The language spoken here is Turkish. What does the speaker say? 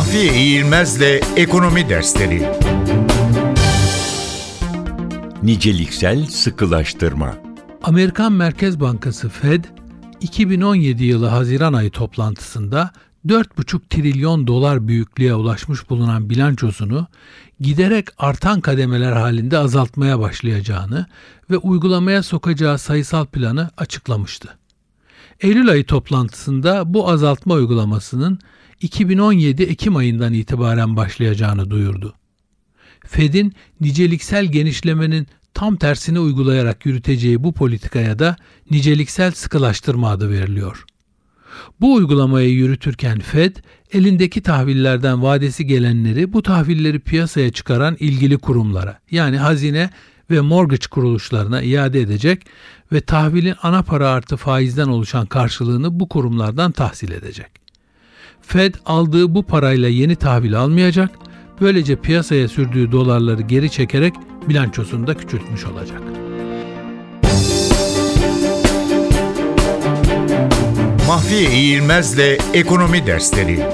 Mahfiye İğilmez'le Ekonomi Dersleri Niceliksel sıkılaştırma Amerikan Merkez Bankası Fed 2017 yılı Haziran ayı toplantısında 4,5 trilyon dolar büyüklüğe ulaşmış bulunan bilançosunu giderek artan kademeler halinde azaltmaya başlayacağını ve uygulamaya sokacağı sayısal planı açıklamıştı. Eylül ayı toplantısında bu azaltma uygulamasının 2017 Ekim ayından itibaren başlayacağını duyurdu. Fed'in niceliksel genişlemenin tam tersini uygulayarak yürüteceği bu politikaya da niceliksel sıkılaştırma adı veriliyor. Bu uygulamayı yürütürken Fed, elindeki tahvillerden vadesi gelenleri bu tahvilleri piyasaya çıkaran ilgili kurumlara yani hazine ve mortgage kuruluşlarına iade edecek ve tahvilin ana para artı faizden oluşan karşılığını bu kurumlardan tahsil edecek. Fed aldığı bu parayla yeni tahvil almayacak, böylece piyasaya sürdüğü dolarları geri çekerek bilançosunu da küçültmüş olacak. Mahfiye İğilmez'le Ekonomi Dersleri